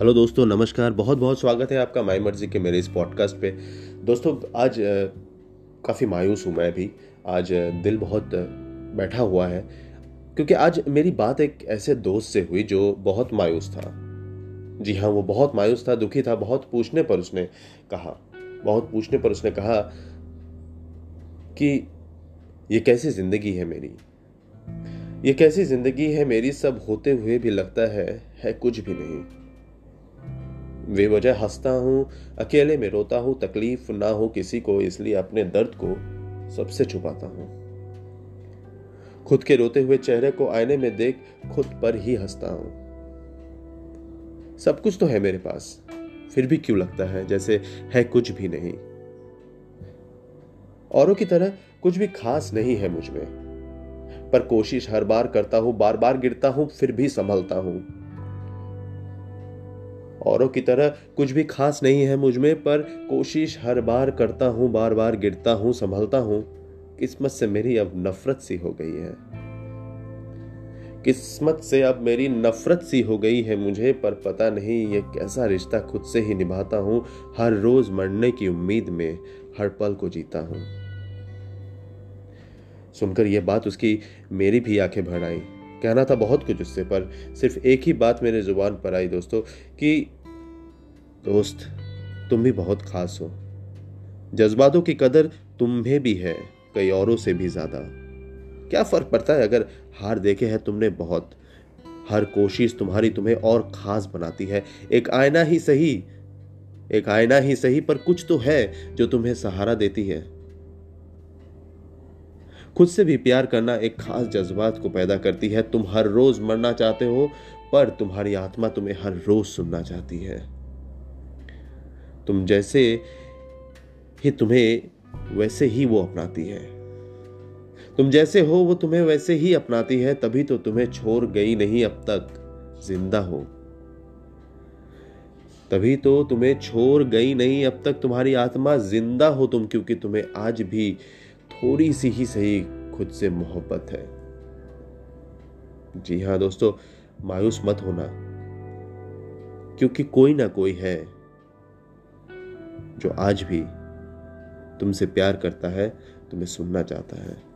Hello दोस्तों, नमस्कार। बहुत बहुत स्वागत है आपका माई मर्ज़ी के मेरे इस पॉडकास्ट पे। दोस्तों, आज काफ़ी मायूस हूँ मैं भी। आज दिल बहुत बैठा हुआ है। क्योंकि आज मेरी बात एक ऐसे दोस्त से हुई जो बहुत मायूस था। जी हाँ वो बहुत मायूस था, दुखी था, बहुत पूछने पर उसने कहा। बहुत पूछने पर उसने कहा कि, ये कैसी ज़िंदगी है मेरी? ये कैसी ज़िंदगी है मेरी? सब होते हुए भी लगता है है कुछ भी नहीं। वे वजह हंसता हूँ, अकेले में रोता हूँ, तकलीफ़ ना हो किसी को, इसलिए अपने दर्द को सबसे छुपाता हूँ। खुद के रोते हुए चेहरे को आईने में देख खुद पर ही हंसता हूँ। सब कुछ तो है मेरे पास, फिर भी क्यों लगता है जैसे है कुछ भी नहीं। औरों की तरह कुछ भी खास नहीं है मुझमें, पर कोशिश हर बार करता हूँ बार बार गिरता हूँ, फिर भी संभलता हूँ। औरों की तरह कुछ भी खास नहीं है मुझमें, पर कोशिश हर बार करता हूँ बार बार गिरता हूँ, संभलता हूँ। किस्मत से मेरी अब नफरत सी हो गई है। किस्मत से अब मेरी नफरत सी हो गई है मुझे, पर पता नहीं ये कैसा रिश्ता खुद से ही निभाता हूँ। हर रोज मरने की उम्मीद में हर पल को जीता हूँ। सुनकर यह बात उसकी मेरी भी आँखें भर आई। कहना था बहुत कुछ उससे, पर सिर्फ़ एक ही बात मेरे ज़ुबान पर आई दोस्तों, कि दोस्त, तुम भी बहुत खास हो। जज्बातों की कदर तुम्हें भी है, कई औरों से भी ज़्यादा। क्या फ़र्क पड़ता है अगर हार देखे है तुमने बहुत? हर कोशिश तुम्हारी तुम्हें और खास बनाती है। एक आईना ही सही, एक आईना ही सही पर कुछ तो है जो तुम्हें सहारा देती है। खुद से भी प्यार करना एक खास जज्बात को पैदा करती है। तुम हर रोज मरना चाहते हो, पर तुम्हारी आत्मा तुम्हें हर रोज सुनना चाहती है। तुम जैसे ही तुम्हें वैसे ही वो अपनाती है। तुम जैसे हो, वो तुम्हें वैसे ही अपनाती है, तभी तो तुम्हें छोड़ गई नहीं अब तक, ज़िंदा हो। तभी तो तुम्हें छोड़ गई नहीं, अब तक तुम्हारी आत्मा ज़िंदा हो तुम, क्योंकि तुम्हें आज भी थोड़ी सी ही सही खुद से मोहब्बत है। जी हाँ दोस्तों, मायूस मत होना, क्योंकि कोई ना कोई है जो आज भी तुमसे प्यार करता है, तुम्हें सुनना चाहता है।